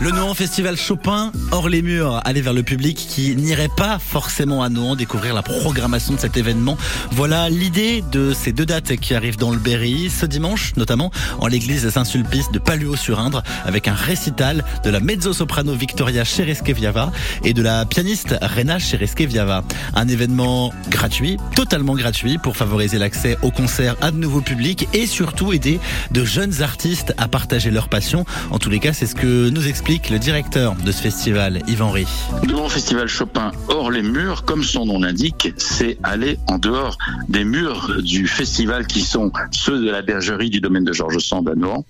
Le Nohant Festival Chopin, hors les murs, aller vers le public qui n'irait pas forcément à Nohant découvrir la programmation de cet événement. Voilà l'idée de ces deux dates qui arrivent dans le Berry, ce dimanche notamment en l'église Saint-Sulpice de Paluo-sur-Indre avec un récital de la mezzo-soprano Victoria Cheresque-Viava et de la pianiste Rena Cheresque-Viava. Un événement gratuit, totalement gratuit pour favoriser l'accès au concert à de nouveaux publics et surtout aider de jeunes artistes à partager leur passion. En tous les cas, c'est ce que nous explique le directeur de ce festival, Yvan Ry. Le Grand Festival Chopin hors les murs, comme son nom l'indique, c'est aller en dehors des murs du festival qui sont ceux de la bergerie du domaine de Georges Sand à Nohant.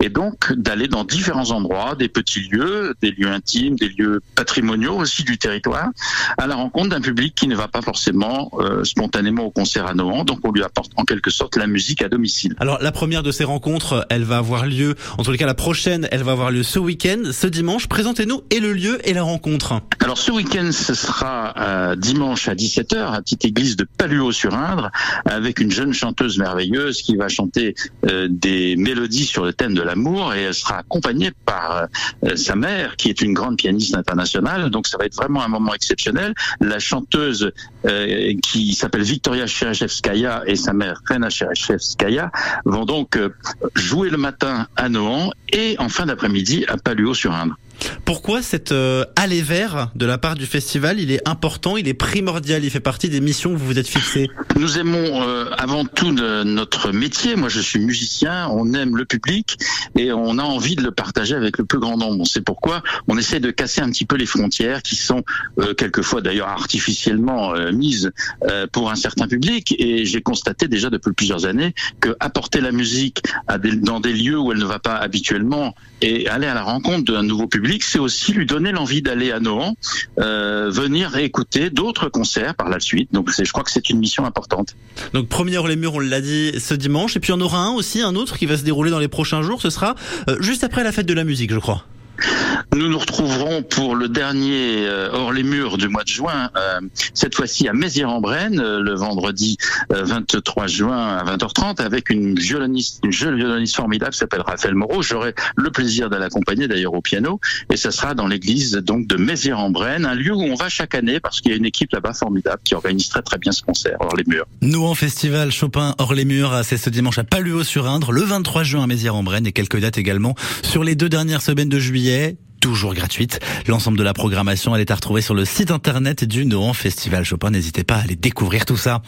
Et donc d'aller dans différents endroits, des petits lieux, des lieux intimes, des lieux patrimoniaux aussi du territoire, à la rencontre d'un public qui ne va pas forcément euh, spontanément au concert à Nohant. Donc on lui apporte en quelque sorte la musique à domicile. Alors la première de ces rencontres, elle va avoir lieu, en tous les cas la prochaine, elle va avoir lieu ce week-end, ce dimanche. Présentez-nous et le lieu et la rencontre. Alors ce week-end, ce sera euh, dimanche à 17h à petite église de Paluau-sur-Indre avec une jeune chanteuse merveilleuse qui va chanter euh, des mélodies sur le thème de l'amour et elle sera accompagnée par euh, sa mère qui est une grande pianiste internationale. Donc ça va être vraiment un moment exceptionnel. La chanteuse qui s'appelle Victoria Cherechevskaya et sa mère Rena Cherechevskaya vont donc jouer le matin à Nohant et en fin d'après-midi à Paluau-sur-Indre. Um. Pourquoi cet euh, aller vers de la part du festival Il est important, il est primordial, il fait partie des missions que vous vous êtes fixées? Nous aimons euh, avant tout notre métier. Moi, je suis musicien. On aime le public et on a envie de le partager avec le plus grand nombre. C'est pourquoi on essaie de casser un petit peu les frontières qui sont euh, quelquefois d'ailleurs artificiellement mises pour un certain public. Et j'ai constaté déjà depuis plusieurs années que apporter la musique dans des lieux où elle ne va pas habituellement et aller à la rencontre d'un nouveau public c'est aussi lui donner l'envie d'aller à Nohant, euh, venir écouter d'autres concerts par la suite. Donc je crois que c'est une mission importante. Donc premier les murs, on l'a dit ce dimanche, et puis on aura un aussi, un autre qui va se dérouler dans les prochains jours. Ce sera euh, juste après la fête de la musique, je crois. Nous nous retrouverons pour le dernier euh, hors les murs du mois de juin, euh, cette fois-ci à Mézières-en-Brenne, euh, le vendredi 23 juin à 20h30, avec une violoniste, une jeune violoniste formidable qui s'appelle Raphaël Moreau. J'aurai le plaisir de l'accompagner d'ailleurs au piano, et ça sera dans l'église donc de Mézières-en-Brenne, un lieu où on va chaque année parce qu'il y a une équipe là-bas formidable qui organise très très bien ce concert hors les murs. Nous en festival Chopin hors les murs, c'est ce dimanche à Paluau-sur-Indre, le 23 juin à Mézières-en-Brenne et quelques dates également sur les deux dernières semaines de juillet toujours gratuite. L'ensemble de la programmation, elle est à retrouver sur le site internet du Nohant Festival Chopin. N'hésitez pas à aller découvrir tout ça.